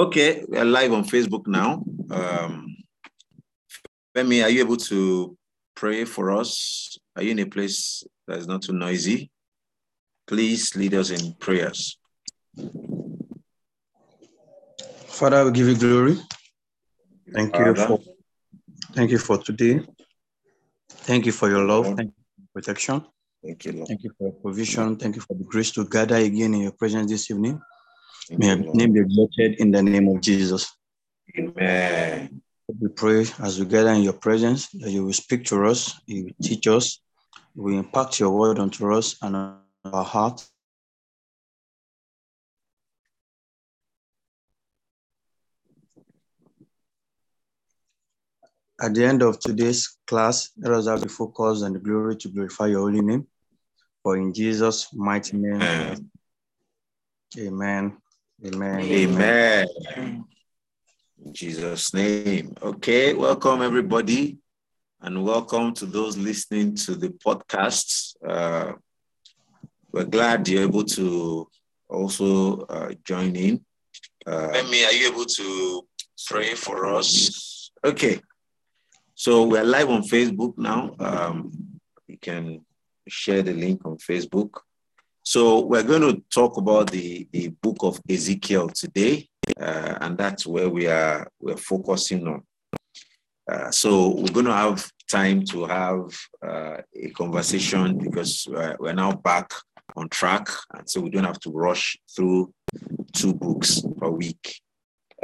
Okay, we are live on Facebook now. Um, Femi, are you able to pray for us? Are you in a place that is not too noisy? Please lead us in prayers. Father, we give you glory. Thank you Father. for thank you for today. Thank you for your love. Thank you for your protection. Thank you, Lord. Thank you for your provision. Thank you for the grace to gather again in your presence this evening. May your name be exalted in the name of Jesus. Amen. We pray as we gather in your presence that you will speak to us, you will teach us, you will impact your word onto us and our heart. At the end of today's class, let us have the focus and the glory to glorify your holy name. For in Jesus' mighty name, Amen. Amen. Amen. Amen. In Jesus' name. Okay, welcome everybody, and welcome to those listening to the podcast. Uh, we're glad you're able to also uh, join in. Uh, Femi, are you able to pray for us? Okay, so we're live on Facebook now. Um, you can share the link on Facebook. So we're going to talk about the, the book of Ezekiel today, uh, and that's where we are we're focusing on. Uh, so we're going to have time to have uh, a conversation because uh, we're now back on track, and so we don't have to rush through two books per week.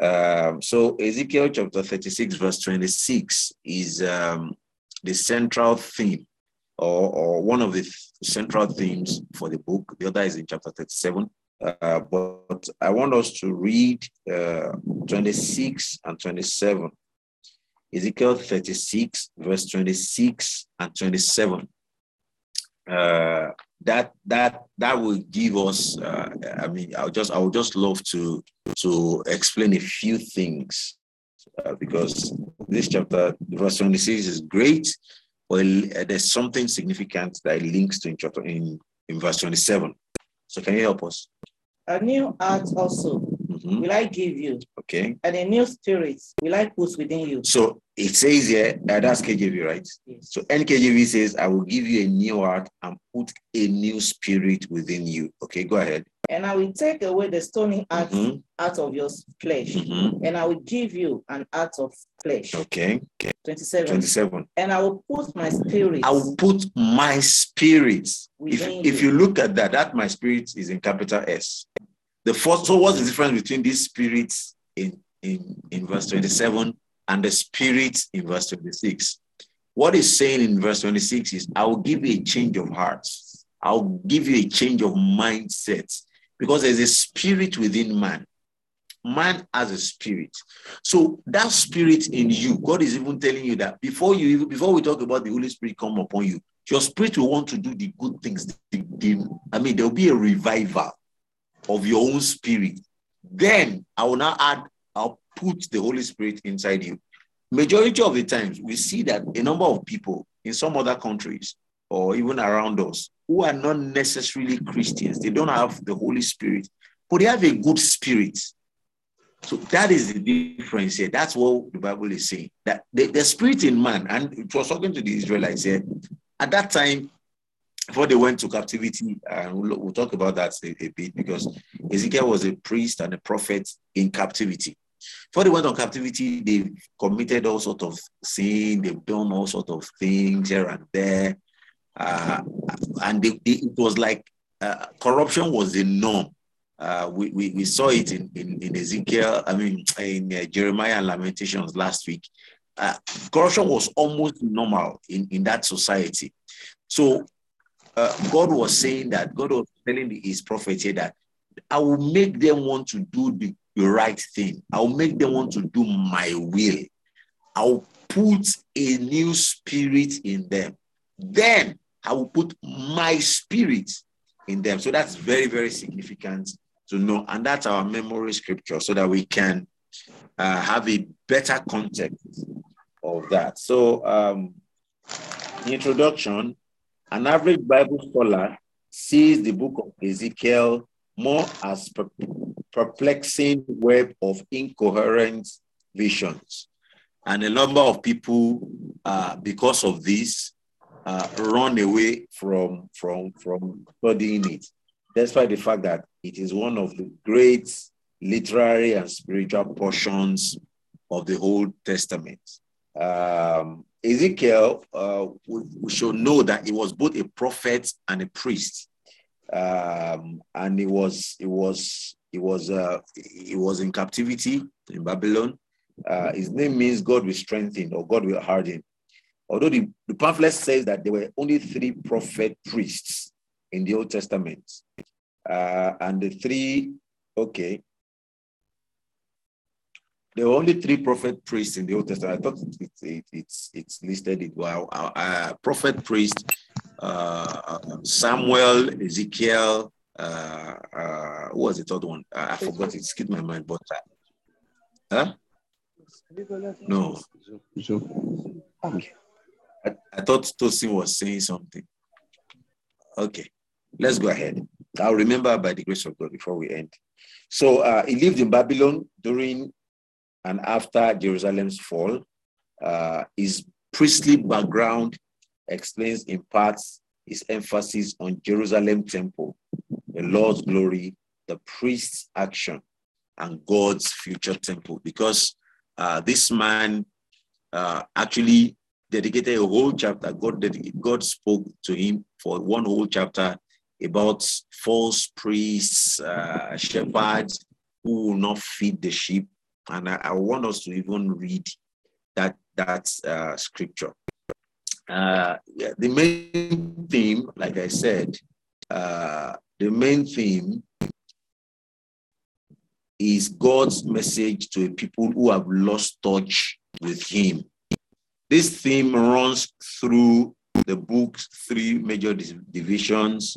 Um, so Ezekiel chapter 36, verse 26 is um, the central theme or, or one of the central themes for the book. The other is in chapter 37. Uh, but I want us to read uh, 26 and 27. Ezekiel 36, verse 26 and 27. Uh, that that that will give us. Uh, I mean, I'll just I would just love to to explain a few things uh, because this chapter, verse 26, is great. Well, uh, there's something significant that links to in chapter in, in verse 27. So can you help us? A new heart also Mhm. will I give you, Okay. and a new spirit will I put within you. So it says here, uh, that's KJV, right? Yes. So NKJV says, I will give you a new heart and put a new spirit within you. Okay, go ahead. And I will take away the stony heart Mhm, out of your flesh, mhm. and I will give you an heart of flesh. Okay. okay. 27. 27. And I will put my spirit I will put my spirit. If, within if you look at that, that my spirit is in capital S. The first, so what's the difference between these spirits in, in, in verse 27 and the spirit in verse 26? What is saying in verse 26 is, I will give you a change of heart. I'll give you a change of mindset because there's a spirit within man. Man has a spirit. So that spirit in you, God is even telling you that before you even before we talk about the Holy Spirit come upon you, your spirit will want to do the good things. The- the- I mean, there'll be a revival of your own spirit. Then I will now add, I'll put the Holy Spirit inside you. Majority of the times, we see that a number of people in some other countries or even around us who are not necessarily Christians, they don't have the Holy Spirit, but they have a good spirit. So that is the difference here. That's what the Bible is saying. That the, the spirit in man, and it was talking to the Israelites here, at that time, before they went to captivity, and we'll, we'll talk about that a, a bit because Ezekiel was a priest and a prophet in captivity. Before they went on captivity, they committed all sort of sin, they've done all sort of things here and there. Uh, and they- it was like uh, corruption was the norm. Uh, we, we, we saw it in, in, in Ezekiel, I mean, in uh, Jeremiah and Lamentations last week. Uh, corruption was almost normal in, in that society. So uh, God was saying that, God was telling his prophet here that I will make them want to do the, right thing. I'll make them want to do my will. I'll put a new spirit in them. Then I will put my spirit in them. So that's very, very significant to know. And that's our memory scripture so that we can uh, have a better context of that. So, um, introduction an average Bible scholar sees the book of Ezekiel more as perplexing web of incoherent visions. And a number of people, uh, because of this, uh, run away from, from, from studying it, despite the fact that it is one of the great literary and spiritual portions of the Old Testament. Um, Ezekiel, uh, we, we should know that he was both a prophet and a priest, um, and he was he was he was uh, he was in captivity in Babylon. Uh, his name means God will strengthen or God will harden. Although the, the pamphlet says that there were only three prophet priests in the Old Testament, uh, and the three, okay, there were only three prophet priests in the Old Testament. I thought it, it, it's it's listed it well. Uh, uh, prophet priest, uh, Samuel, Ezekiel. Uh, uh, who was the third one? Uh, I forgot. It skipped my mind. But huh? No. I, I thought Tosin was saying something. Okay, let's go ahead. I'll remember by the grace of God before we end. So uh, he lived in Babylon during and after Jerusalem's fall. Uh, his priestly background explains in parts his emphasis on Jerusalem temple, the Lord's glory, the priest's action, and God's future temple. Because uh, this man uh, actually dedicated a whole chapter. God, God spoke to him for one whole chapter about false priests, uh, shepherds who will not feed the sheep. And I, I want us to even read that, that uh, scripture. Uh, yeah, the main theme, like I said, uh, the main theme is God's message to a people who have lost touch with Him. This theme runs through the book's three major divisions.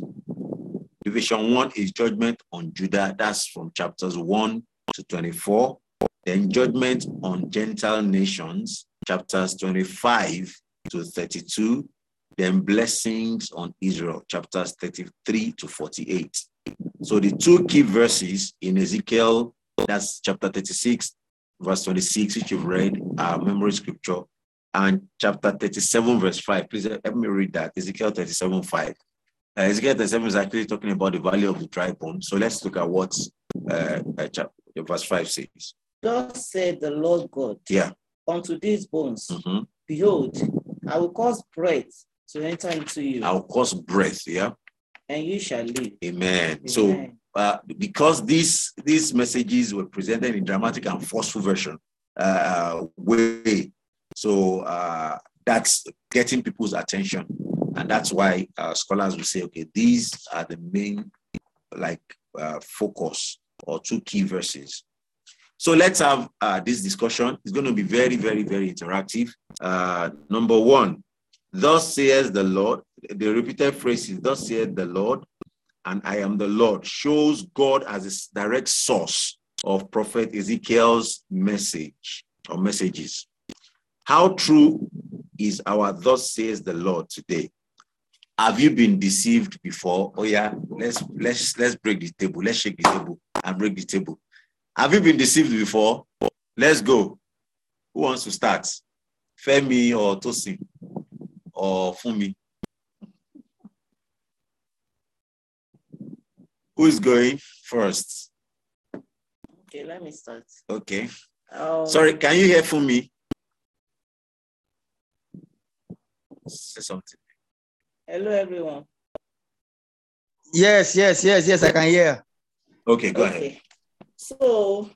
Division one is judgment on Judah, that's from chapters 1 to 24. Then judgment on Gentile nations, chapters 25 to 32. Then blessings on Israel, chapters 33 to 48. So the two key verses in Ezekiel, that's chapter 36, verse 26, which you've read, our memory scripture, and chapter 37, verse 5. Please let me read that. Ezekiel 37, 5. Uh, Ezekiel 37 is actually talking about the value of the dry bone. So let's look at what uh, uh, chapter, verse 5 says. Thus said the Lord God Yeah. unto these bones, Mhm. Behold, I will cause breath to enter into you, I'll cause breath. Yeah. and you shall live. Amen. So Amen. uh, because these these messages were presented in dramatic and forceful version uh, way, so uh, that's getting people's attention, and that's why uh, scholars will say, okay, these are the main like uh, focus or two key verses. So let's have uh, this discussion. It's going to be very, very, very interactive. Uh, number one, thus says the Lord. The repeated phrase is, thus saith the Lord, and I am the Lord, shows God as a direct source of Prophet Ezekiel's message or messages. How true is our thus says the Lord today? Have you been deceived before? Oh yeah, let's let's let's break the table. Let's shake the table and break the table. Have you been deceived before? Let's go. Who wants to start? Femi or Tosin or Fumi? Who is going first? Okay, let me start. Okay. Um, Sorry, can you hear Fumi? Say something. Hello, everyone. Yes, yes, yes, yes, I can hear. Okay, go ahead. So,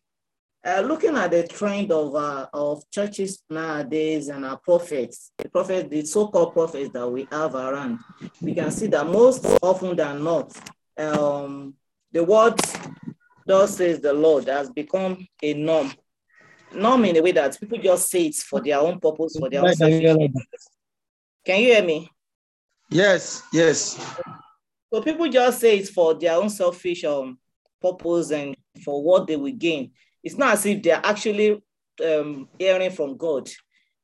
uh, looking at the trend of uh, of churches nowadays and our prophets, the prophets, the so-called prophets that we have around, we can see that most often than not, um, the word "thus says the Lord" has become a norm. Norm in a way that people just say it for their own purpose, for their own selfish. Can you hear me? Yes, yes. So people just say it's for their own selfish um, purpose and for what they will gain. It's not as if they're actually um, hearing from God.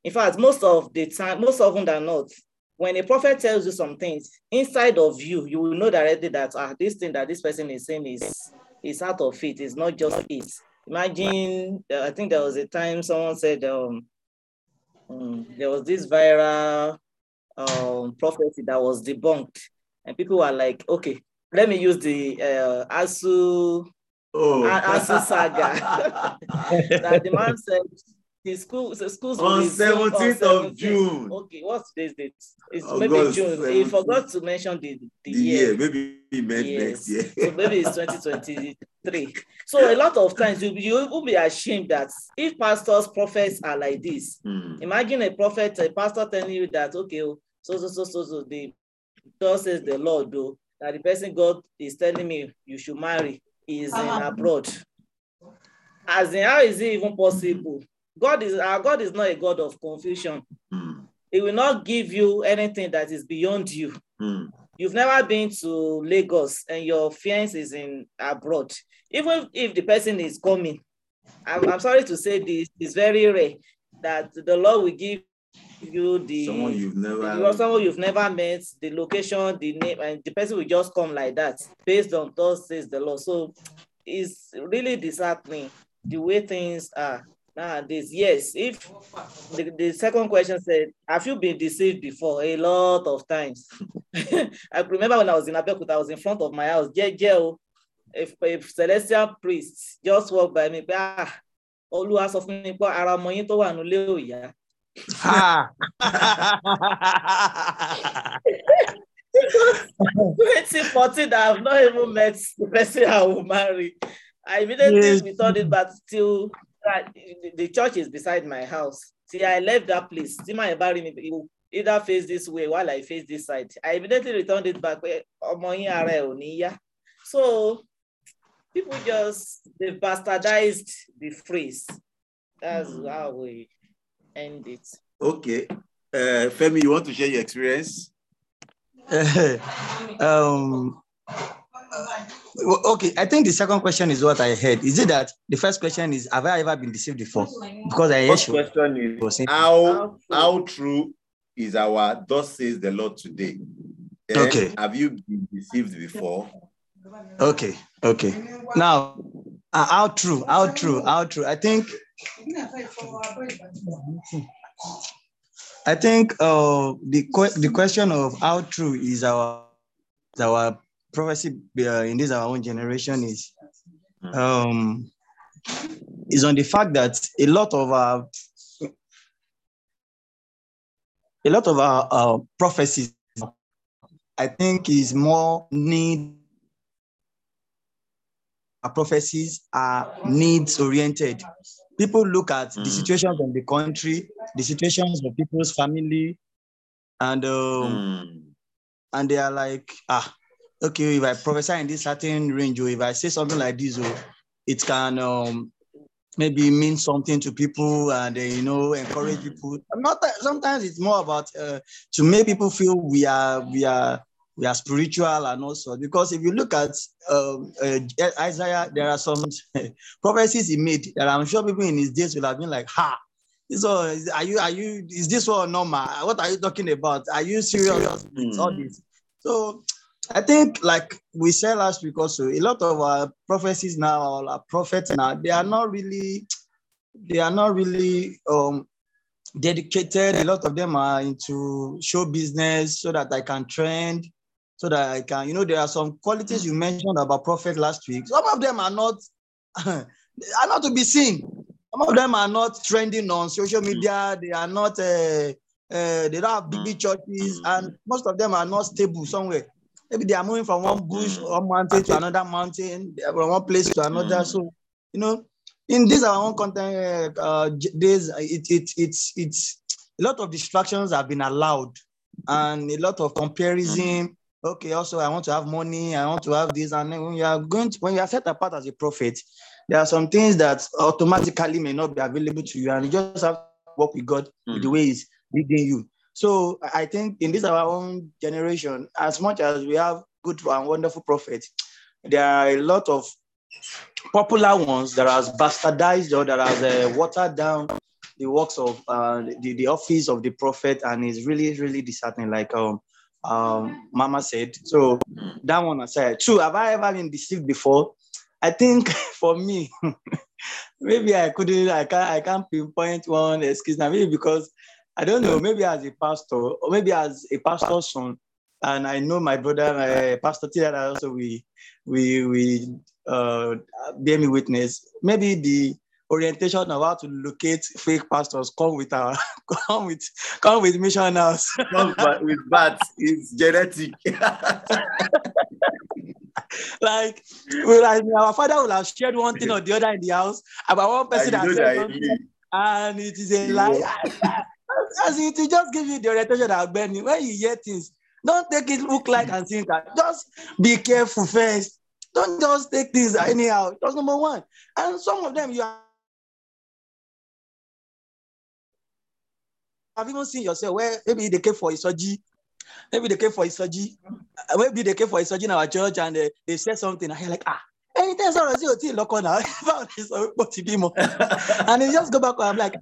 In fact, most of the time, most often than not, when a prophet tells you some things inside of you, you will know directly that ah, this thing that this person is saying is is out of it. It's not just it. Imagine, uh, I think there was a time someone said um, um there was this viral um, prophecy that was debunked, and people were like, okay, let me use the uh, Asu oh. Asu saga that the man said the school the schools on 17th of June. Okay, what's today's date? It's oh, maybe June. 17th. He forgot to mention the, the, the year. year. Maybe he meant yes. next year. so maybe it's 2023. So a lot of times you, you will be ashamed that if pastors, prophets are like this, mm. imagine a prophet, a pastor telling you that, okay, oh, so, so, so, so, so, the God says the Lord, though, that the person God is telling me you should marry is in abroad. As in, how is it even possible? God is our God is not a God of confusion. Mm. He will not give you anything that is beyond you. Mm. You've never been to Lagos and your fiance is in abroad. Even if the person is coming, I'm, I'm sorry to say this, it's very rare that the Lord will give you the someone you've never someone you've never met, the location, the name, and the person will just come like that based on those says the Lord. So it's really disheartening the way things are nowadays. Yes, if the, the second question said, have you been deceived before? A lot of times. I remember when I was in Abeokuta, I was in front of my house, JJ, if, if celestial priest just walked by me, ah, Olúwa sọ fún mi pé ara ọmọ yín tó wà nílé ò yá. 2014, I have not even met the person I will marry. I immediately yes. returned it back to the church is beside my house. See, I left that place. See, my bury me either face this way while I face this side. I immediately returned it back. So people just they bastardized the phrase. That's how we end it. Okay. Uh, Femi, you want to share your experience? um, okay, I think the second question is what I heard. Is it that the first question is Have I ever been deceived before? Because I first question is how how true is our thus says the Lord today? Eh? Okay. Have you been deceived before? Okay, okay. Now, uh, how true, how true, how true. I think I think uh, the the question of how true is our our prophecy uh, in this our own generation is um, is on the fact that a lot of our a lot of our, our prophecies, I think, is more need. Our prophecies are needs oriented people look at mm. the situations in the country, the situations of people's family, and um, mm. and they are like, ah, okay, if I prophesy in this certain range, or if I say something like this, or it can um, maybe mean something to people and uh, you know encourage people. Not that, sometimes it's more about uh, to make people feel we are we are we are spiritual and also because if you look at um, uh, Isaiah, there are some prophecies he made that I'm sure people in his days will have been like, "Ha, so are you are you is this one normal? What are you talking about? Are you serious? Mm. All this." So I think, like we said last week, also a lot of our prophecies now, our prophets now, they are not really, they are not really um, dedicated. A lot of them are into show business so that I can trend so that I can, you know, there are some qualities you mentioned about prophet last week. Some of them are not are not to be seen. Some of them are not trending on social media. They are not. Uh, uh, they don't have big, big churches, and most of them are not stable somewhere. Maybe they are moving from one bush or mountain to another mountain, from one place to another. So, you know, in this our own content uh, days, it, it, it's it's a lot of distractions have been allowed, and a lot of comparison okay, also I want to have money, I want to have this, and then when you are going to, when you are set apart as a prophet, there are some things that automatically may not be available to you, and you just have to work with God mm. with the way He's leading you. So I think in this our own generation, as much as we have good and wonderful prophets, there are a lot of popular ones that has bastardized or that has uh, watered down the works of uh, the, the office of the prophet, and it's really, really disheartening, like um, um, Mama said. So that one aside. True, have I ever been deceived before? I think for me, maybe I couldn't, I can't, I can't pinpoint one excuse now. Maybe because I don't know, maybe as a pastor, or maybe as a pastor's son, and I know my brother, my pastor Tia, also we we we uh bear me witness. Maybe the orientation of how to locate fake pastors come with our come with come with missionaries. come with bats it's genetic. like, like our father will have shared one thing or the other in the house about one person that said and it is a lie. As it will just give you the orientation that Benny, when you hear things, don't take it look like and think that. Just be careful first. Don't just take things anyhow. That's number one. And some of them you are have even seen yourself where maybe they came for Isoji, maybe they came for Isoji, uh, maybe they came for Isoji in our church and they, they said something and you're like, ah, anything sọ̀rọ̀ sí òtí ìlọ́kọ̀ náà báwo ni sọ pé ti bímọ? And you just go back and I'm like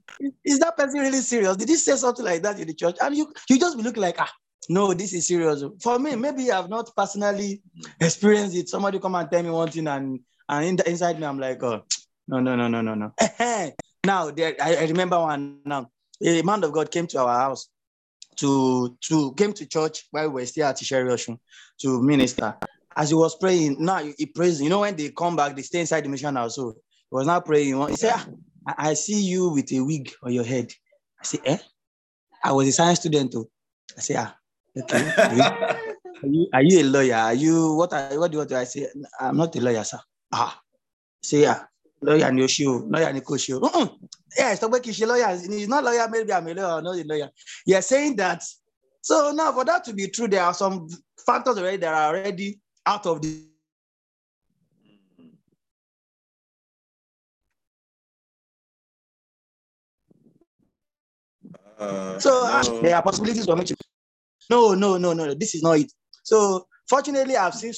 is that person really serious? Did he say something like that in the church? And you you just be looking like ah no this is serious. For me maybe I've not personally experienced it. Somebody come and tell me one thing and and in the, inside me I'm like oh no no no no no no. Now there I, I remember one now a man of God came to our house to to came to church while we were still at Isheri Oshun to minister. As he was praying, now he prays. You know, when they come back, they stay inside the mission house. So he was not praying. He said, ah, I, see you with a wig on your head. I said, eh? I was a science student too. I said, ah, okay. Are you, are you a lawyer? Are you what are what do you want I say? I'm not a lawyer, sir. Ah, say yeah lawyer ni o ṣe lawyer ni kò ṣe o yeah kì í ṣe lawyer he's not lawyer maybe i'm a lawyer not a lawyer you're saying that so now for that to be true there are some factors already that are already out of the Uh, so no. there are possibilities for me to. No, no, no, no. This is not it. So fortunately, I've seen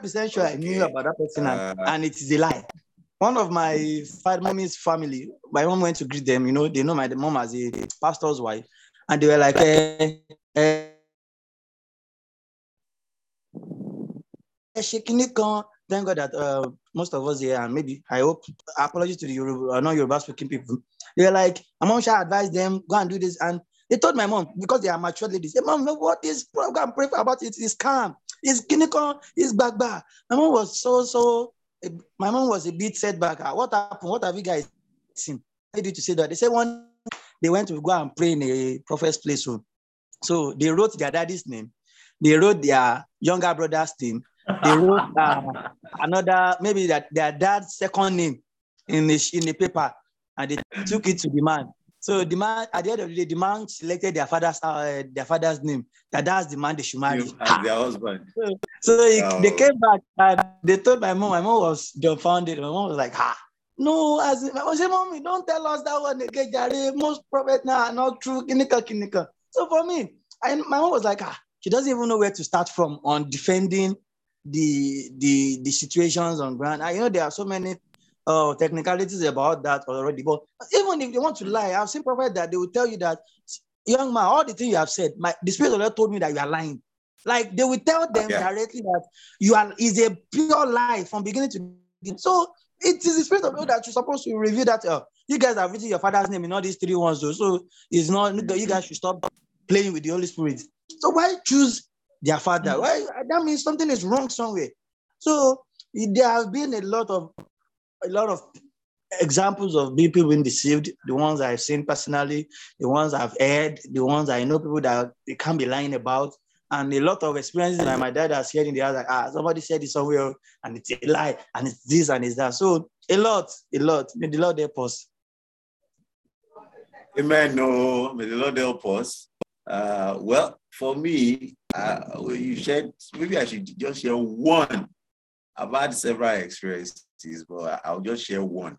percent sure okay. I knew about that person, uh, and, it is a lie. One of my mommy's family, my mom went to greet them. You know, they know my mom as a pastor's wife, and they were like, eh, eh, Thank God that uh, most of us here, and maybe I hope, apologies to the Yoruba, uh, non Yoruba speaking people, they were like, my mom should advise them, go and do this. And they told my mom, because they are mature ladies, hey, mom, what is program? Pray about it. It's calm. It's Kiniko, it's Bagba. My mom was so, so, my mom was a bit set back. Ah, what happened? What have you guys seen? I did to say that? They said one, they went to go and pray in a prophet's place. So, so they wrote their daddy's name. They wrote their younger brother's name. They wrote uh, another, maybe that their dad's second name in the, in the paper. And they took it to the man. So the man, at the end of the day, the man selected their father's uh, their father's name. That that's the man they should marry. As their husband. So, so oh. they came back and they told my mom. My mom was dumbfounded. My mom was like, "Ha, no!" As I said, "Mommy, don't tell us that one again, Jare. Most prophets now are not true. Kinika, kinika." So for me, I, my mom was like, "Ah, she doesn't even know where to start from on defending the the the situations on ground. I you know there are so many uh, technicalities about that already. But even if they want to lie, I've seen prophets that they will tell you that, young man, all the things you have said, my the spirit of the Lord told me that you are lying. Like they will tell them directly that you are is a pure lie from beginning to beginning. So it is the spirit of God that you're supposed to review that. Uh, you guys have written your father's name in all these three ones, though. So it's not you guys should stop playing with the Holy Spirit. So why choose their father? Why that means something is wrong somewhere. So there have been a lot of a lot of examples of people being deceived, the ones I've seen personally, the ones I've heard, the ones I know people that they can't be lying about, and a lot of experiences that my dad has heard in the house, like, ah, somebody said it somewhere, and it's a lie, and it's this and it's that. So a lot, a lot. May the Lord help us. Amen. No, may the Lord help us. Uh, well, for me, uh, you shared, maybe I should just share one. I've had several experiences but I'll just share one.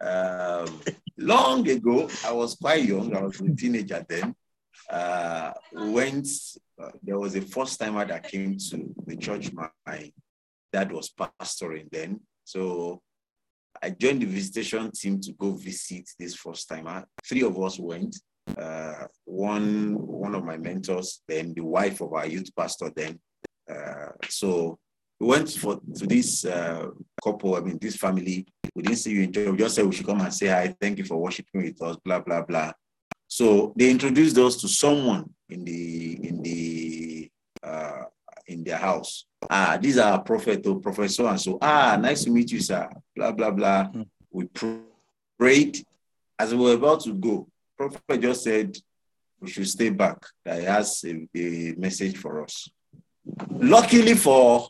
Um, long ago, I was quite young. I was a teenager then. Uh, went. Uh, there was a first timer that came to the church. My, dad was pastoring then, So I joined the visitation team to go visit this first time. Three of us went. Uh, one one of my mentors, then the wife of our youth pastor. Then, uh, so we went for to this uh, couple. I mean, this family. We didn't see you in church. We just said we should come and say hi. Thank you for worshiping with us. Blah blah blah. So they introduced us to someone in the in the uh, in their house. Ah, these are prophet or professor and so. Ah, nice to meet you, sir. Blah blah blah. Mm. We prayed as we were about to go. Prophet just said we should stay back. That he has a, a message for us. Luckily for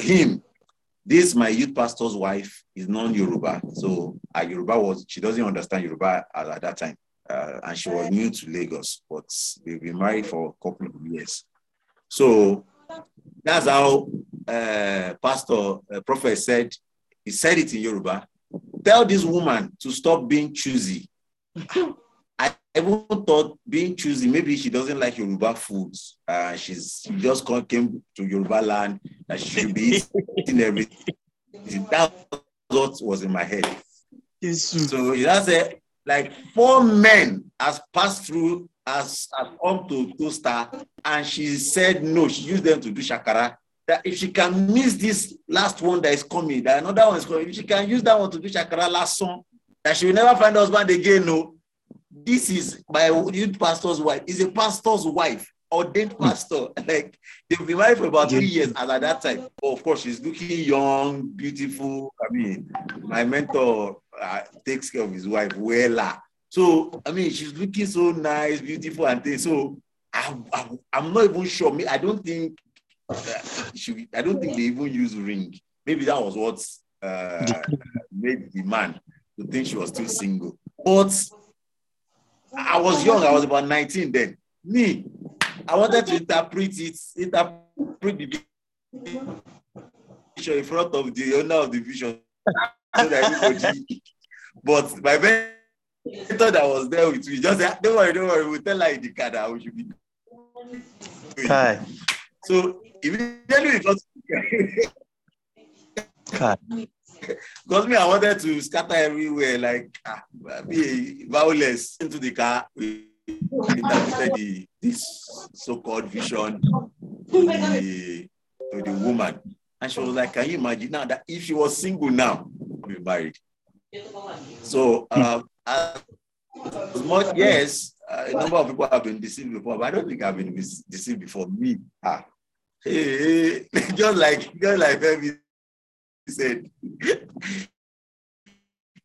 him, this my youth pastor's wife is non-Yoruba. So our Yoruba was she doesn't understand Yoruba at, at that time. Uh, and she was new to Lagos, but they've been married for a couple of years. So that's how uh, Pastor uh, Prophet said, he said it in Yoruba. Tell this woman to stop being choosy. I even thought being choosy, maybe she doesn't like Yoruba foods. Uh, she's she just came to Yoruba land that she should be eating everything. That what was in my head. So that's it. Like four men has passed through has, has come to Toaster and she said no, she used them to do shakara. That if she can miss this last one that is coming, that another one is coming, if she can use that one to do shakara last song, that she will never find husband again. No, this is my youth pastor's wife. Is a pastor's wife, ordained pastor. like they've been married for about three years, and at that time, oh, of course, she's looking young, beautiful. I mean, my mentor uh, takes care of his wife well. So, I mean, she's looking so nice, beautiful, and things. So, I'm, I'm, I'm not even sure. I don't think uh, she, I don't think they even use ring. Maybe that was what uh, made the man to think she was still single. But I was young. I was about 19 then. Me, I wanted to interpret it, interpret the vision in front of the owner of the vision. So that everybody, but my mentor that was there with me just said, don't worry, don't worry, we'll tell her in the car that we should be. Hi. So immediately we got. Because me, I wanted to scatter everywhere, like ah, be violence into the car. We interpreted the, this so-called vision to the, to the woman. And she was like, Can you imagine now that if she was single now, be married? So, um, as much, yes, uh, a number of people have been deceived before, but I don't think I've been deceived before. Me, ah, hey, just like, just like Femi said,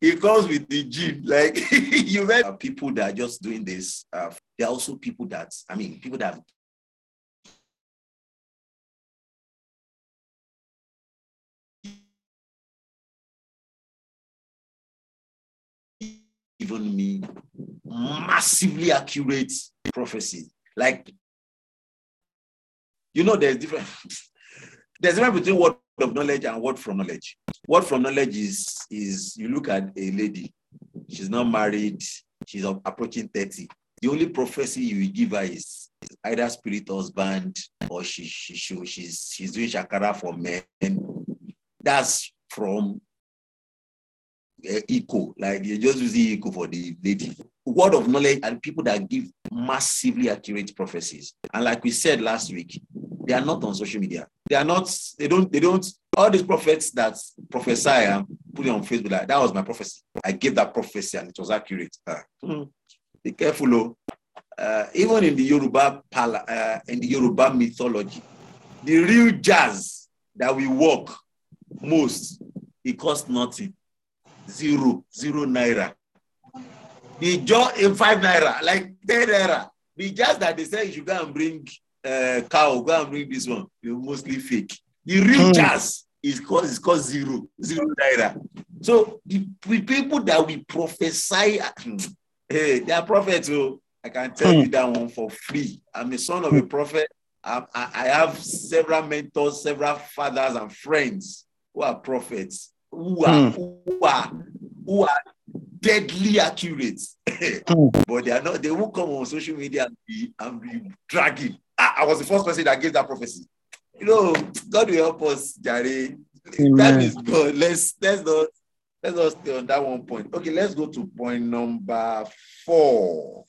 it comes with the gene. Like you met people that are just doing this. Uh, there are also people that, I mean, people that given me massively accurate prophecy. Like, you know, there's different there's difference between word of knowledge and word from knowledge. Word from knowledge is is you look at a lady, she's not married, she's approaching 30. The only prophecy you give her is, is either spirit husband or she, she, she she's she's doing shakara for men. That's from uh, eco, like you just the eco for the lady. Word of knowledge and people that give massively accurate prophecies. And like we said last week, they are not on social media. They are not, they don't, they don't, all these prophets that prophesy and put it on Facebook, like, that was my prophecy. I gave that prophecy and it was accurate. Uh. Be careful, oh. Uh, even in the Yoruba uh, in the Yoruba mythology, the real jazz that we walk most, it costs nothing. Zero, zero naira. The jaw in five naira, like 10 naira. The just that they say you should go and bring uh, cow, go and bring this one. You're mostly fake. The real hmm. jazz is called, is called zero, zero naira. So the, the people that we prophesy, hey, they are prophets. So I can tell you hmm. that one for free. I'm a son of a hmm. prophet. I, I have several mentors, several fathers and friends who are prophets, who are, who are, who are deadly accurate. mm. but they are not, they won't come on social media and be, and be dragging. I, I was the first person that gave that prophecy. You know, God will help us, Jare. that is good. Let's let's not let's not stay on that one point. Okay, let's go to point number four.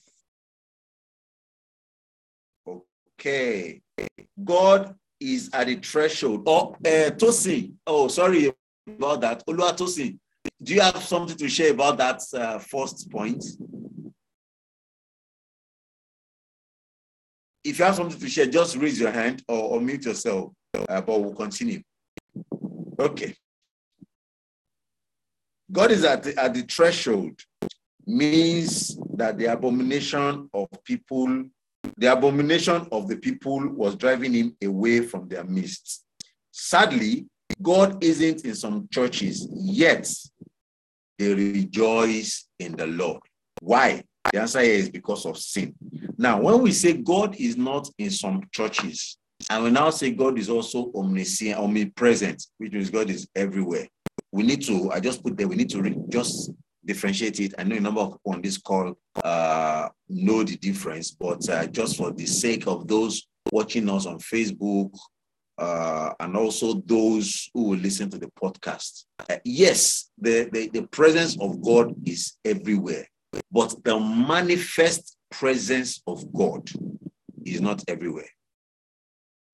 Okay, God is at the threshold. Oh, uh, Tosi. Oh, sorry about that. Olua Tosi, do you have something to share about that uh, first point? If you have something to share, just raise your hand or, or mute yourself, uh, but we'll continue. Okay. God is at the, at the threshold means that the abomination of people, the abomination of the people was driving him away from their midst. Sadly, God isn't in some churches, yet they rejoice in the Lord. Why? The answer is because of sin. Now, when we say God is not in some churches, and we now say God is also omniscient, omnipresent, which means God is everywhere. We need to, I just put there, we need to re- just differentiate it. I know a number of people on this call uh, know the difference, but uh, just for the sake of those watching us on Facebook uh, and also those who will listen to the podcast, uh, yes, the, the, the presence of God is everywhere, but the manifest presence of God is not everywhere.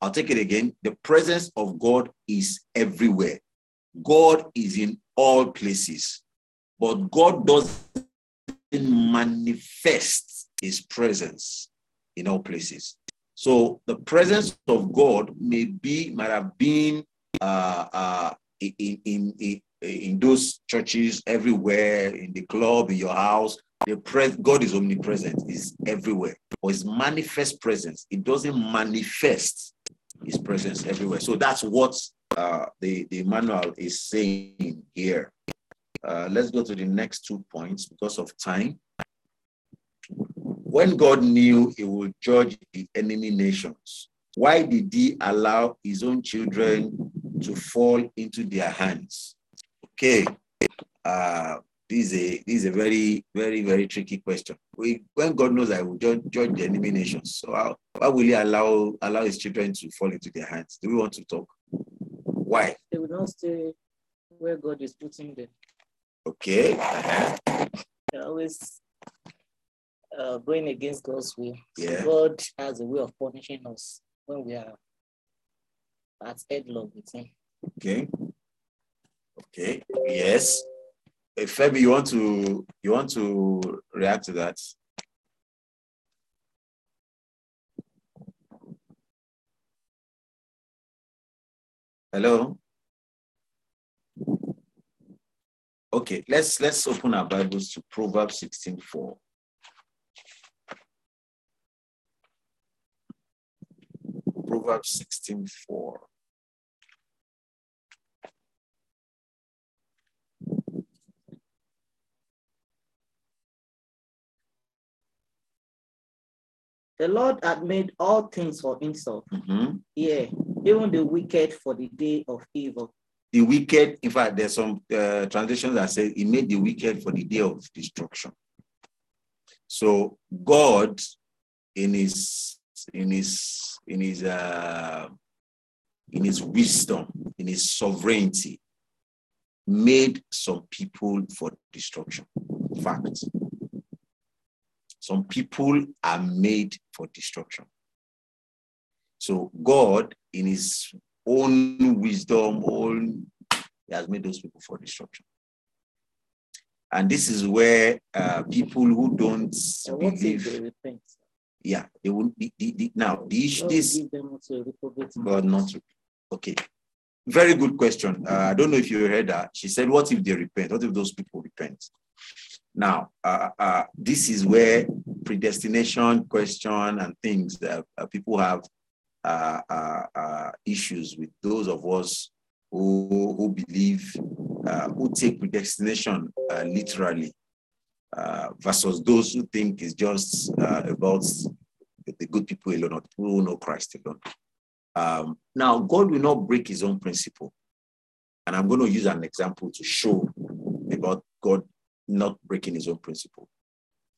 I'll take it again. The presence of God is everywhere. God is in all places, but God doesn't manifest his presence in all places. So the presence of God may be, might have been uh, uh, in, in, in, in those churches everywhere, in the club, in your house. The pres- God is omnipresent, is everywhere. Or his manifest presence, it doesn't manifest his presence everywhere. So that's what uh, the, the manual is saying here. Uh, let's go to the next two points because of time. When God knew he would judge the enemy nations, why did he allow his own children to fall into their hands? Okay, uh, this is a this is a very very very tricky question. We, when God knows I will judge, judge the enemy nations, so how, why will He allow allow His children to fall into their hands? Do we want to talk? Why? They will not stay where God is putting them. Okay. Uh-huh. They're always uh, going against God's will. Yeah. So God has a way of punishing us when we are at headlock with Him. Okay. Okay. Yes. If Femi, you want to you want to react to that? Hello. Okay, let's let's open our Bibles to Proverbs 16:4. Proverbs 16:4. The Lord had made all things for himself. Mhm. Yeah, even the wicked for the day of evil. The wicked, in fact, there's some uh, translations that say he made the wicked for the day of destruction. So God, in his in his in his uh, in his wisdom, in his sovereignty, made some people for destruction. Fact. Some people are made for destruction. So God, in his own wisdom, own, he has made those people for destruction. And this is where uh, people who don't And what if believe? Yeah, they will be the, the, now the issue God this give them to reprobate mind. but not okay. Very good question. Uh, I don't know if you heard that. She said, What if they repent? What if those people repent? Now, uh, uh, this is where predestination question and things that uh, people have uh, uh, uh, issues with those of us who, who believe, uh, who take predestination uh, literally, uh, versus those who think it's just uh, about the good people alone, who know Christ alone. Um, now, God will not break his own principle. And I'm going to use an example to show about God not breaking his own principle.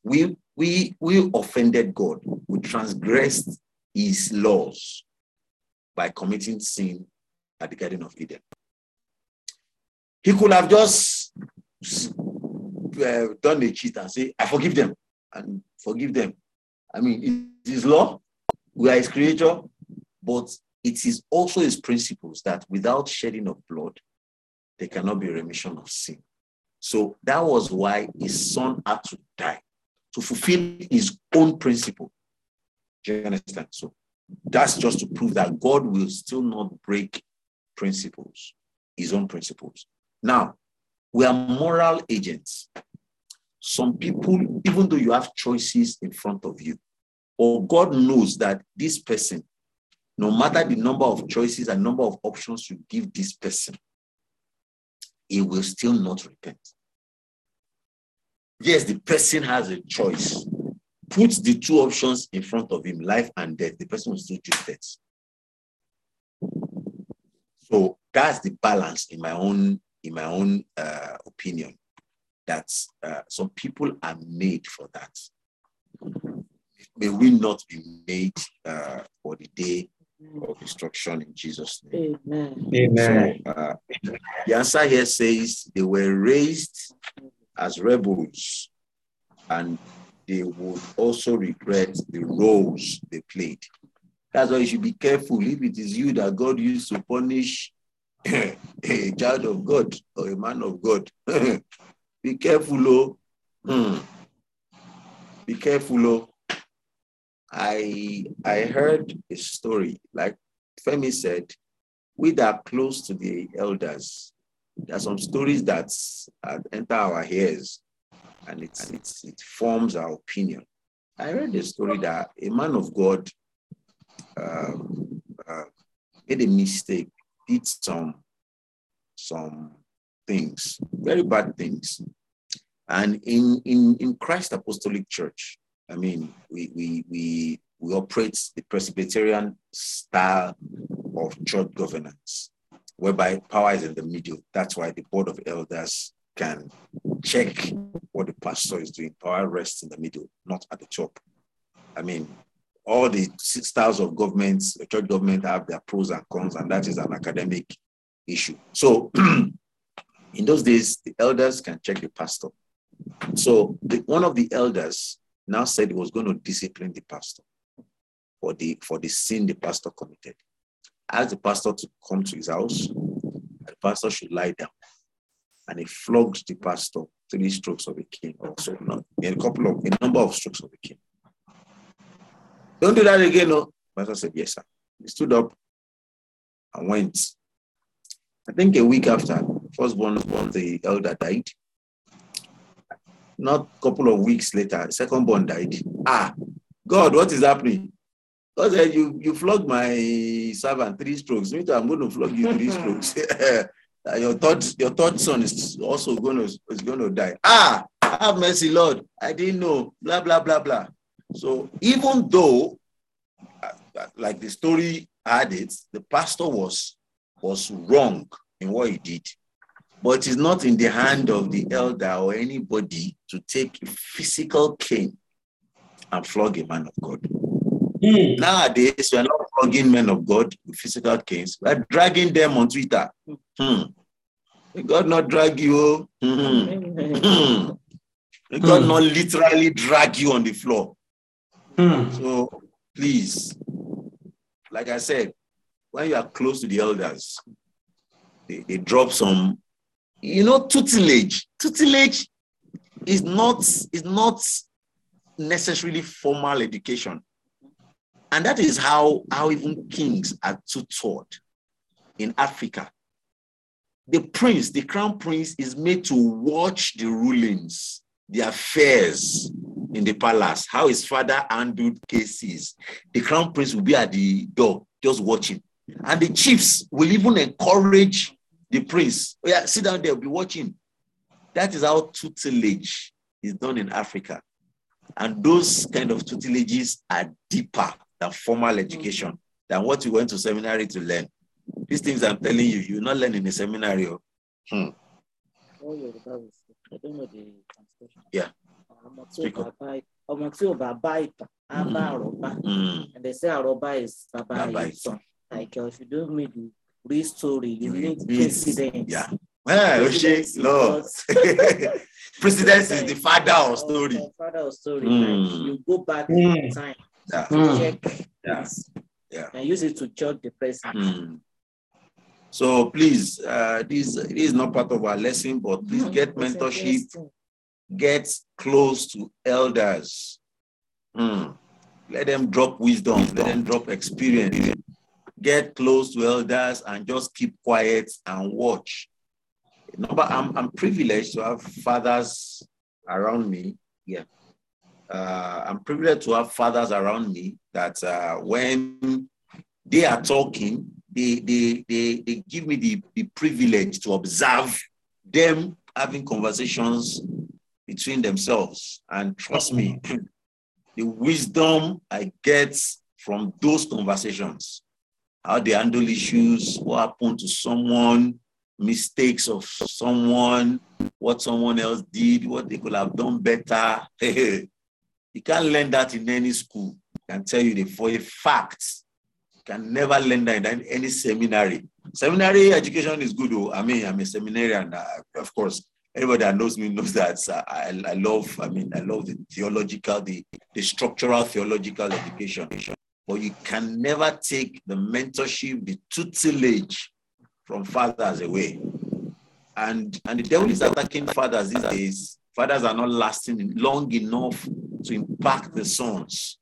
We, we, we offended God. We transgressed his laws by committing sin at the Garden of Eden. He could have just uh, done a cheat and say, I forgive them and forgive them. I mean, it is law. We are his creator, but it is also his principles that without shedding of blood, there cannot be remission of sin. So that was why his son had to die to fulfill his own principle. Do you understand? So that's just to prove that God will still not break principles, his own principles. Now, we are moral agents. Some people, even though you have choices in front of you, or God knows that this person, no matter the number of choices and number of options you give this person, he will still not repent. Yes, the person has a choice. Put the two options in front of him, life and death. The person will still choose death. So that's the balance in my own in my own uh, opinion. That uh, some people are made for that. May we not be made uh, for the day of destruction in Jesus' name. Amen. Amen. So, uh, the answer here says they were raised as rebels and they would also regret the roles they played. That's why you should be careful if it is you that God used to punish a child of God or a man of God. be careful, oh. Hmm. Be careful, oh. I I heard a story, like Femi said, we that are close to the elders, there are some stories that enter our ears and it's, it's, it forms our opinion. I read a story that a man of God um, uh, made a mistake, did some, some things, very bad things. And in, in, in Christ Apostolic Church, I mean, we, we, we, we operate the Presbyterian style of church governance whereby power is in the middle. That's why the board of elders can check what the pastor is doing. Power rests in the middle, not at the top. I mean, all the styles of governments, church government have their pros and cons, and that is an academic issue. So, in those days, the elders can check the pastor. So, the, one of the elders now said he was going to discipline the pastor for the for the sin the pastor committed asked the pastor to come to his house. The pastor should lie down. And he flogged the pastor three strokes of a cane, or so not a couple of a number of strokes of a cane. Don't do that again, no. Pastor said, Yes, sir. He stood up and went. I think a week after, firstborn born, the elder died. Not a couple of weeks later, second-born died. Ah, God, what is happening? God said, you, you flog my servant three strokes. Me too, I'm going to flog you three strokes. your third, your third son is also going to, is going to die. Ah, have mercy, Lord. I didn't know. Blah, blah, blah, blah. So even though, like the story had it, the pastor was, was wrong in what he did. But it's not in the hand of the elder or anybody to take a physical cane and flog a man of God. Mm. Nowadays, we are not flogging men of God with physical canes. We are dragging them on Twitter. Hmm. May God not drag you. Hmm. May God mm. not literally drag you on the floor. Mm. So please, like I said, when you are close to the elders, they, they drop some, you know, tutelage. Tutelage is not is not necessarily formal education. And that is how, how even kings are tutored in Africa. The prince, the crown prince, is made to watch the rulings, the affairs in the palace, how his father handled cases. The crown prince will be at the door just watching. And the chiefs will even encourage the prince. Oh, yeah, sit down there, be watching. That is how tutelage is done in Africa. And those kind of tutelages are deeper than formal mm. education, than what you went to seminary to learn. These things I'm telling you, you're not learn in a seminary. Oh. Hmm. I don't know the translation. Yeah. ọmọ tí ò bá bá ìtàn á bá àròbá and they say àròbá is ìtàn like uh, if you don't make the real story you need incident yeah Yeah, Lord. Precedence is the father of story. Father of story. Mm. you go back mm. in time yeah. to mm. check yeah. yeah. and use it to judge the present. Mm. So please, uh, this, this is not part of our lesson, but please get mentorship, get close to elders. Mm. Let them drop wisdom, let them drop experience. Get close to elders and just keep quiet and watch. Number, I'm, I'm privileged to have fathers around me. Yeah. Uh, I'm privileged to have fathers around me that uh, when they are talking, they, they, they, they give me the, the privilege to observe them having conversations between themselves. And trust me, the wisdom I get from those conversations, how they handle issues, what happened to someone, mistakes of someone, what someone else did, what they could have done better. you can't learn that in any school. I can tell you the for a fact. You can never learn that in any seminary. Seminary education is good. Though. I mean, I'm a seminarian, uh, of course. Everybody that knows me knows that uh, I, I love, I mean, I love the theological, the, the structural theological education. But you can never take the mentorship, the tutelage from fathers away. And, and the devil is attacking fathers these days. Fathers are not lasting long enough to impact the sons.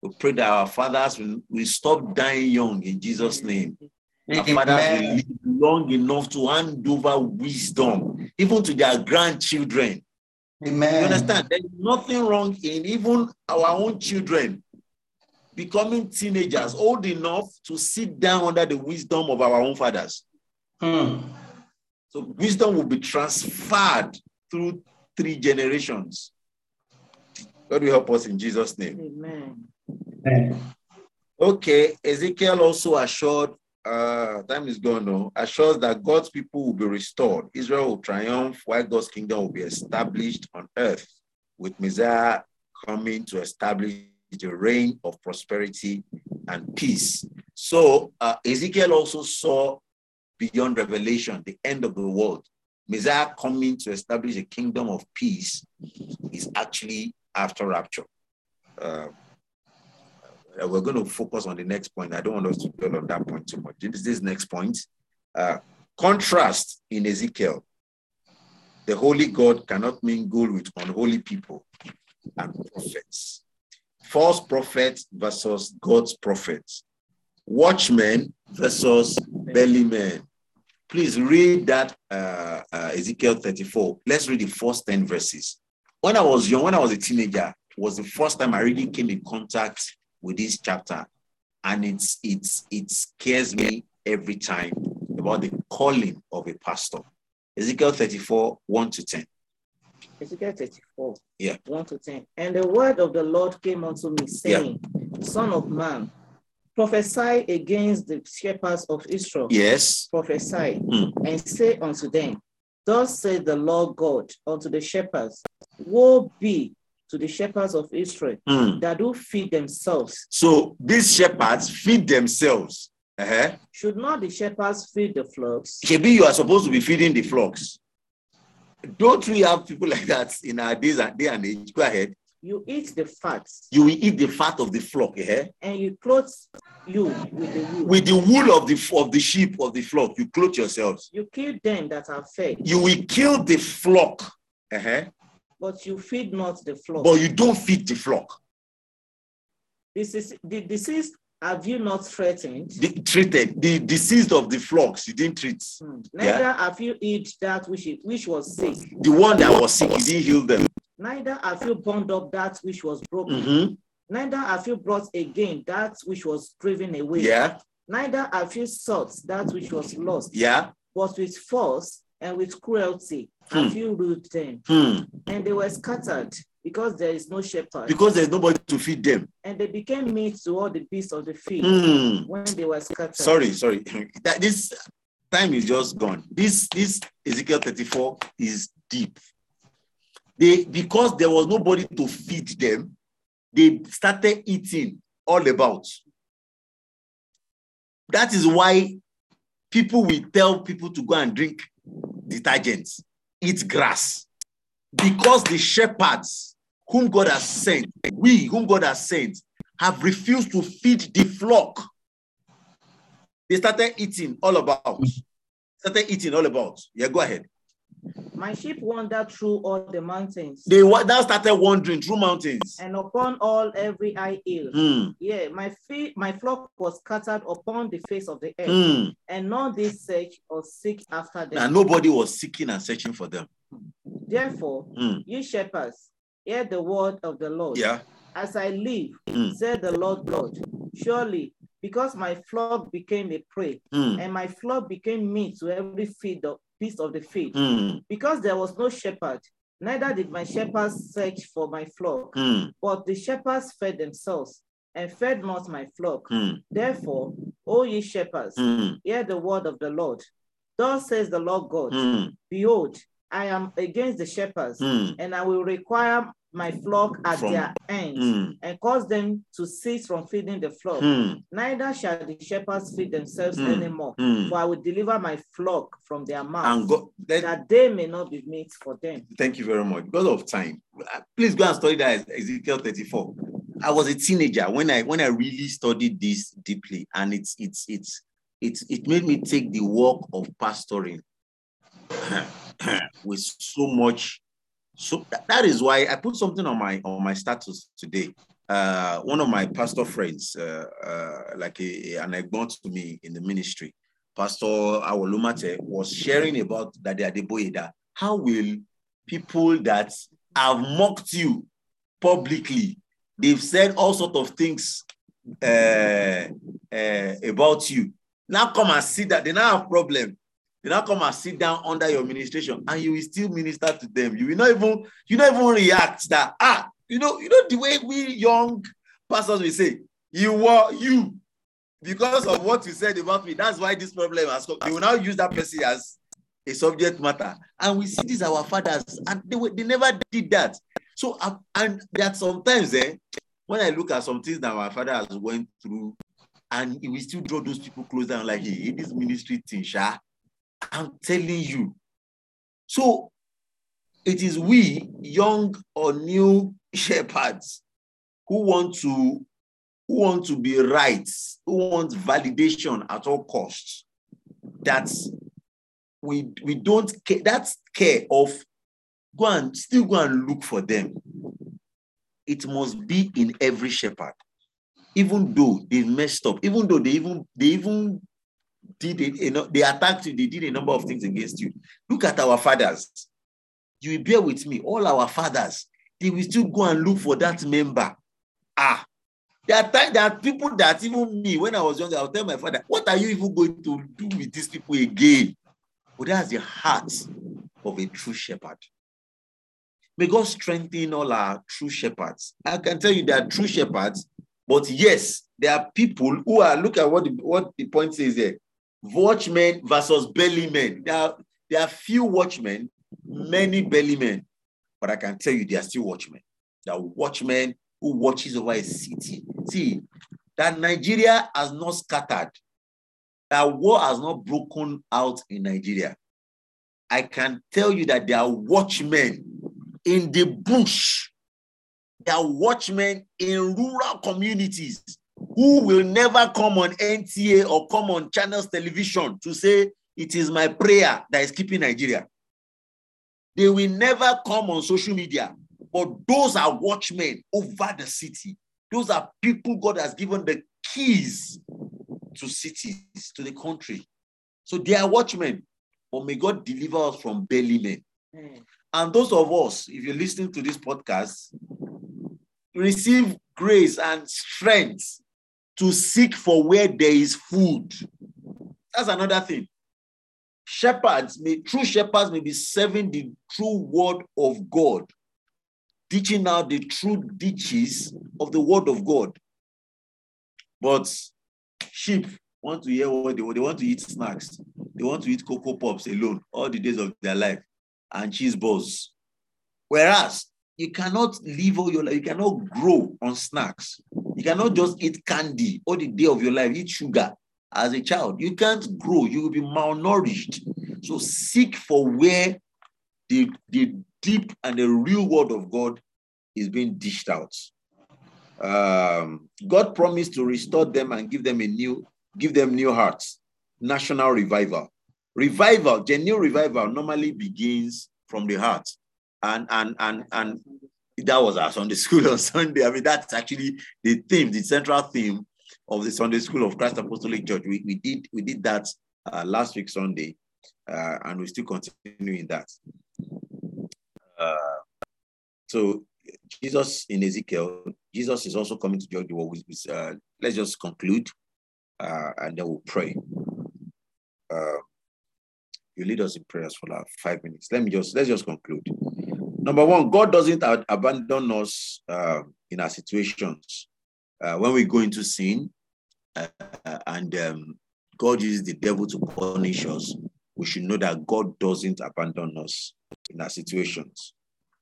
We pray that our fathers will, will stop dying young in Jesus' name. Our fathers will live long enough to hand over wisdom, even to their grandchildren. Amen. You understand? There's nothing wrong in even our own children becoming teenagers old enough to sit down under the wisdom of our own fathers. Hmm. So wisdom will be transferred through three generations. God will help us in Jesus' name. Amen. Okay, Ezekiel also assured, uh, time is gone now, assures that God's people will be restored. Israel will triumph while God's kingdom will be established on earth, with Messiah coming to establish the reign of prosperity and peace. So uh, Ezekiel also saw beyond revelation, the end of the world. Messiah coming to establish a kingdom of peace is actually after rapture. Uh, uh, we're going to focus on the next point. I don't want us to dwell on that point too much. This, this next point. Uh, contrast in Ezekiel. The holy God cannot mingle with unholy people and prophets. False prophets versus God's prophets. Watchmen versus bellymen. Please read that uh, uh, Ezekiel 34. Let's read the first 10 verses. When I was young, when I was a teenager, was the first time I really came in contact with this chapter. And it's it's it scares me every time about the calling of a pastor. Ezekiel 34, 1 to 10. Ezekiel 34, yeah. 1 to 10. And the word of the Lord came unto me, saying, yeah. Son of man, prophesy against the shepherds of Israel. Yes. Prophesy mm. and say unto them, Thus said the Lord God unto the shepherds, Woe be to the shepherds of Israel mm. that do feed themselves. So these shepherds feed themselves. Uh-huh. Should not the shepherds feed the flocks? Maybe you are supposed to be feeding the flocks. Don't we have people like that in our days and day and age? Go ahead. You eat the fat. You will eat the fat of the flock, eh? And you clothe you with the wool. With the wool of the of the sheep of the flock, you clothe yourselves. You kill them that are fed. You will kill the flock. Uh-huh. But you feed not the flock. But you don't feed the flock. This is the disease have you not threatened? The, treated the disease of the flocks you didn't treat. Hmm. Neither yeah? have you eat that which which was sick. The one that was sick, you didn't heal them. Neither have you bound up that which was broken. Mm-hmm. Neither have you brought again that which was driven away. Yeah. Neither have you sought that which was lost. Yeah. But with force and with cruelty have hmm. you ruled them. Hmm. And they were scattered because there is no shepherd. Because there's nobody to feed them. And they became meat to all the beasts of the field hmm. when they were scattered. Sorry, sorry. that this time is just gone. This this Ezekiel 34 is deep. They because there was nobody to feed them, they started eating all about. That is why people will tell people to go and drink detergents, eat grass. Because the shepherds whom God has sent, we whom God has sent, have refused to feed the flock. They started eating all about. Started eating all about. Yeah, go ahead. My sheep wandered through all the mountains. They now started wandering through mountains. And upon all every high hill. Mm. Yeah, my feet, my flock was scattered upon the face of the earth, Mm. and none did search or seek after them. And nobody was seeking and searching for them. Therefore, Mm. ye shepherds, hear the word of the Lord. Yeah. As I live, Mm. said the Lord God, surely because my flock became a prey, Mm. and my flock became meat to every feed of, beast of the field, Mm. because there was no shepherd, neither did my shepherds search for my flock, Mm. but the shepherds fed themselves and fed not my flock. Mm. Therefore, O ye shepherds, Mm. hear the word of the Lord. Thus says the Lord God. Behold, I am against the shepherds, Mm. and I will require my flock at From- their ends, Mm. and cause them to cease from feeding the flock. Mm. Neither shall the shepherds feed themselves Mm. anymore, Mm. for I will deliver my flock from their mouth, God, let, that they may not be meat for them. Thank you very much. Because of time, uh, please go and study that Ezekiel 34. I was a teenager when I when I really studied this deeply, and it's it's it's it's it made me take the work of pastoring with so much. So that- that is why I put something on my on my status today. Uh, one of my pastor friends, uh, uh, like a, an egbon to me in the ministry, Pastor Awolumate, was sharing about that they are the. How will people that have mocked you publicly, they've said all sort of things uh, uh, about you, now come and see that they now have problem. They now come and sit down under your administration, and you will still minister to them. You will not even you not even react that ah you know you know the way we young pastors will say you were you because of what you said about me. That's why this problem has come. They will now use that person as a subject matter. And we see this our fathers, and they, were, they never did that. So, and that sometimes, eh, when I look at some things that my father has went through, and we still draw those people closer, I'm like, hey, this ministry thing, Sha, I'm telling you. So, it is we, young or new shepherds, who want to who want to be right, who want validation at all costs, that we we don't care, that's care of go and still go and look for them. It must be in every shepherd, even though they messed up, even though they even they even did it, you know, they attacked you, they did a number of things against you. Look at our fathers. You will bear with me, all our fathers, they will still go and look for that member. Ah, there are times there are people that even me, when I was younger, I'll tell my father, What are you even going to do with these people again? But that's the heart of a true shepherd. May God strengthen all our true shepherds. I can tell you there are true shepherds, but yes, there are people who are look at what the, what the point says there. Watchmen versus bellymen. There are, there are few watchmen, many bellymen, but I can tell you they are still watchmen. There are watchmen who watches over a city. See, that Nigeria has not scattered, that war has not broken out in Nigeria. I can tell you that there are watchmen in the bush, there are watchmen in rural communities who will never come on NTA or come on channels television to say it is my prayer that is keeping Nigeria. They will never come on social media but those are watchmen over the city. Those are people God has given the keys to cities, to the country. So they are watchmen. But may God deliver us from belly men. Mm. And those of us, if you're listening to this podcast, receive grace and strength to seek for where there is food. That's another thing. Shepherds may true shepherds may be serving the true word of God teaching out the true ditches of the word of God. But sheep want to hear what they want. They want to eat snacks. They want to eat Coco Pops alone all the days of their life and cheese balls. Whereas you cannot live all your life, you cannot grow on snacks. You cannot just eat candy all the day of your life, eat sugar as a child. You can't grow, you will be malnourished. So seek for where the, the deep and the real word of God is being dished out. Um, God promised to restore them and give them a new, give them new hearts. National revival. Revival, genuine revival normally begins from the heart. And and and and that was our Sunday school on Sunday. I mean, that's actually the theme, the central theme of the Sunday School of Christ Apostolic Church. We, we did we did that uh, last week Sunday, uh, and we still continuing that. Uh, so Jesus in Ezekiel, Jesus is also coming to judge the world. Let's just conclude, uh, and then we'll pray. Uh, you lead us in prayers for like five minutes. Let me just let's just conclude. Number one, God doesn't abandon us uh, in our situations. Uh, when we go into sin uh, and um, God uses the devil to punish us, we should know that God doesn't abandon us in our situations.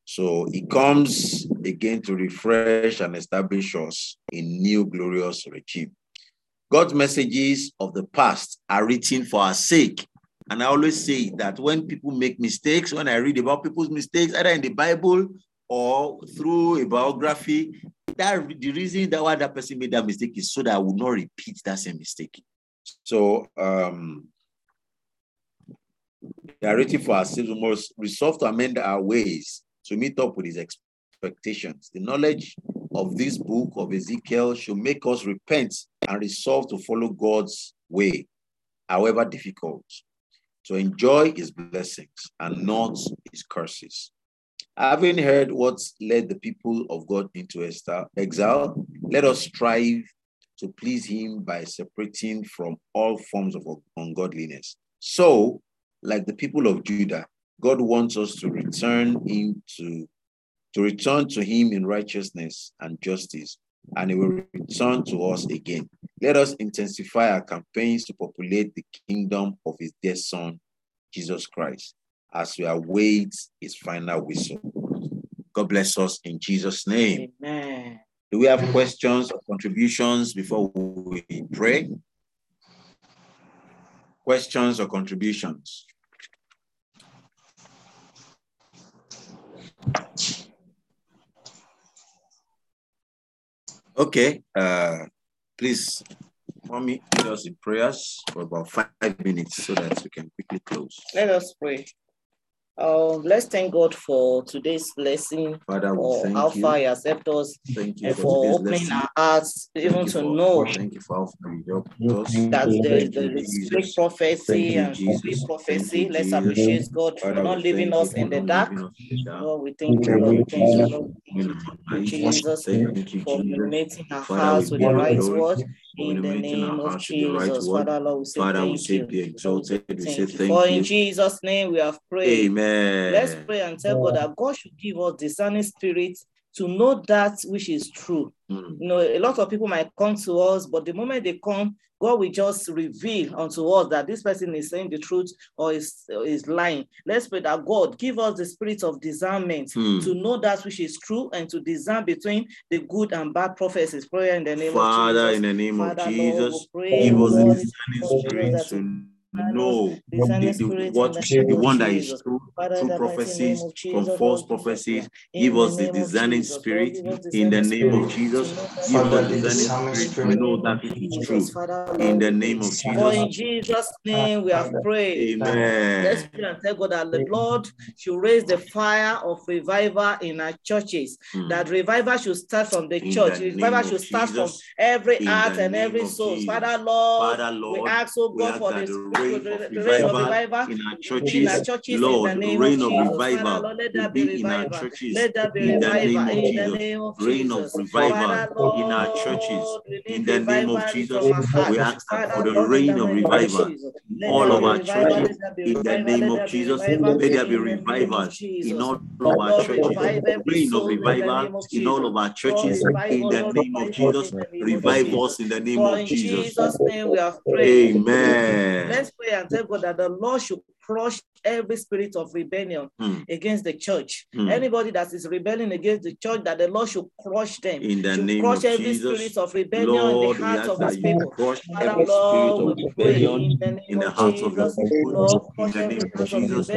So he comes again to refresh and establish us in new glorious regime. God's messages of the past are written for our sake and I always say that when people make mistakes, when I read about people's mistakes, either in the Bible or through a biography, that the reason that why that person made that mistake is so that I will not repeat that same mistake. So um written for ourselves. We must resolve to amend our ways to meet up with his expectations. The knowledge of this book of Ezekiel should make us repent and resolve to follow God's way, however difficult to enjoy his blessings and not his curses. Having heard what led the people of God into exile, let us strive to please him by separating from all forms of ungodliness. So, like the people of Judah, God wants us to return him to, to return to him in righteousness and justice, and he will return to us again. Let us intensify our campaigns to populate the kingdom of his dear son, Jesus Christ, as we await his final whistle. God bless us in Jesus' name. Amen. Do we have questions or contributions before we pray? Questions or contributions? Okay, uh, please, mommy, lead us in prayers for about five minutes so that we can quickly close. Let us pray. Uh, let's thank God for today's blessing, Father, for thank how you. far He has helped us, Thank you and for for opening lesson. our hearts, even Thank to for- know Thank you for how far you helped us. that there is the Jesus. strict prophecy and complete prophecy. Let's appreciate God for Father, not leaving us in for the not dark. leaving us in the dark. Lord, we thank you, Lord. We thank you, Lord. We In thank our you. Jesus, for illuminating our hearts with the right word in the name of hearts with the right Jesus. Father, Lord, we say Father, we say be exalted. We say Thank you. For in. Jesus' name we have prayed. Amen. Let's pray and tell God that God should give us discerning spirit to know that which is true. Mm. You know, a lot of people might come to us, but the moment they come, God will just reveal unto us that this person is saying the truth or is, is lying. Let's pray that God give us the spirit of discernment Hmm. to know that which is true and to discern between the good and bad prophecies. Prayer in the name Father, of Jesus. in the name of Father, Lord, Jesus, give us Lord, discerning spirit that to Father, know discerning the, the, what the one that is true, true in the mighty name prophecies from false Lord, give us prophecies. Give us the discerning spirit in the name of Jesus. to know that Give us the discerning spirit the know name that of which is Jesus. true in the we name of. For Jesus. in Jesus' name we have prayed. Let's pray and tell God that the Lord should raise the fire of revival in our churches. Hmm. That revival should start from the In church. the Revival should start from every In heart and every soul. Father Lord, Father, we Lord, ask, oh God, for the reign of the reign of revival in our churches, Lord, reign of. Revival Lord, let will there be in our churches Let there be in the name of Jesus. Reign of revival in our churches in the name of Jesus. from our heart. We ask for the reign of revival in all of our churches let there be in the name of Jesus. May there be in the name of revivals in all of our churches. Reign of soul in the revival in all of our churches in the name of Jesus. in the name of Revive us in the name of Jesus. Jesus' name we. Amen. Pray and tell God that the Lord should crush every spirit of rebellion Mm. against the church. Mm. Anybody that is rebelling against the church, that the Lord should crush them. In the name crush of every Jesus, spirit of rebellion Lord, in the hearts of his people. crush every spirit Lord, of we pray rebellion in the name in the of hearts of your Jesus. people. In the every name of spirit of Jesus,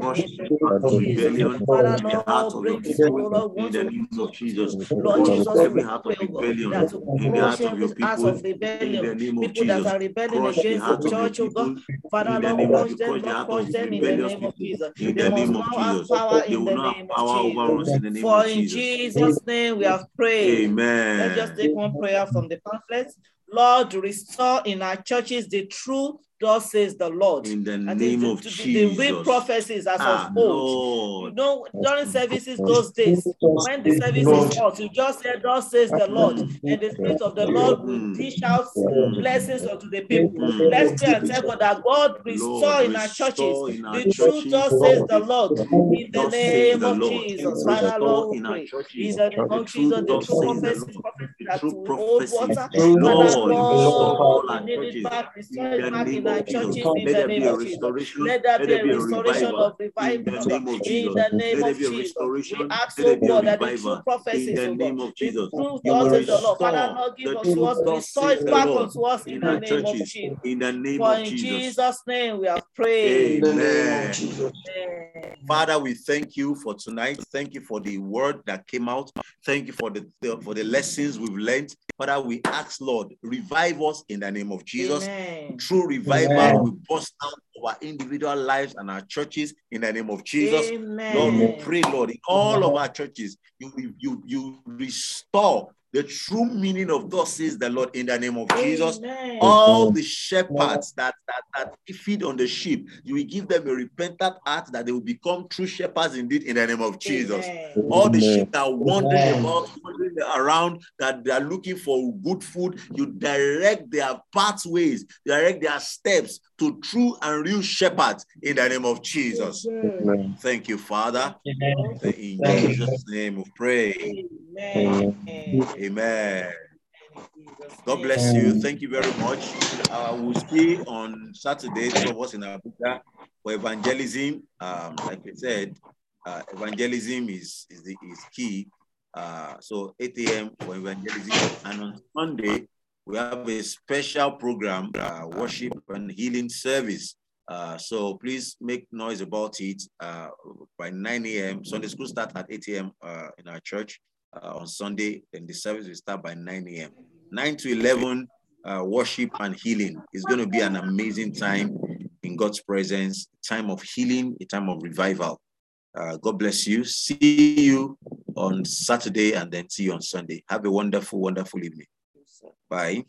crush in the the heart name of of rebellion in the heart Lord, of your bring people, In the name of Jesus, crush Jesus, every heart of oh rebellion in the crush heart of every your people. of In the name of Jesus, crush the heart the of your oh people. Father, In the Lord, name of them, crush the heart them in the name of. Jesus. In the name of Jesus, they in will the not have name of power over us. Jesus. In the name For in Jesus. Name we have prayed. Let's just take one prayer from the pamphlet. Lord, restore in our churches the true, thus says the Lord. In the is name the, of the, the real prophecies as Ah, of old. You Lord. know, during services those days, when the service is hot, you just say, Thus says the Lord, and the Spirit of the Lord will dish out mm, blessings unto the people. mm. Let's pray and tell God that God restore Lord, in our churches in our the truth, thus says the Lord, in the name of. Jesus. Father, Lord, in our pray. In churches the name of Jesus, the true prophecies, Lord. prophecies that will hold water. Father, Lord, restore Lord, all we need it churches back, restore it back in our of Jesus. churches in Let the there name be a of Jesus. restoration. Let there Let be there a be a restoration revival of in revival the God. name of in Jesus. the name Let there of be a Jesus. We restoration. ask, Let oh there be a God, that the true revival in prophecies, the oh God, name of the Jesus. truth, You thus will says the Lord. Father, restore Lord, give the unto truth, us, thus restore says it the back Lord unto us in in the name of Jesus. in the name For of in Jesus. Jesus' name we have prayed. In the name of Amen. Jesus. Amen. Father, we thank you for tonight. Thank you for the word that came out. Thank you for the, the- for the lessons we've learned. Father, we ask, Lord, revive us in the name of Jesus. Amen. True revival Amen. will burst out our individual lives and our churches in the name of Jesus. Amen. Lord, we pray, Lord, in all of our churches, you, you, you restore the true meaning of thus says the Lord in the name of Jesus. All the shepherds that, that, that feed on the sheep, you will give them a repentant heart that they will become true shepherds indeed in the name of Jesus. Amen. All the sheep that are wandering about, wandering around, that they are looking for good food, you direct their pathways, direct their steps to true and real shepherds in the name of Jesus. Amen. Thank you, Father. Amen. In Jesus' name we pray. Amen. Amen. God bless you. Thank you very much. Uh, we'll see on Saturday, those of us in Abuja, for evangelism. Um, like I said, uh, evangelism is, is, the, is key. Uh, so 8 a.m. for evangelism. And on Sunday, we have a special program, uh, worship and healing service. Uh, so please make noise about it uh, by 9 a.m. Sunday school starts at 8 a.m. Uh, in our church uh, on Sunday, and the service will start by 9 a.m. 9 to 11, uh, worship and healing. It's going to be an amazing time in God's presence, time of healing, a time of revival. Uh, God bless you. See you on Saturday and then see you on Sunday. Have a wonderful, wonderful evening. Bye.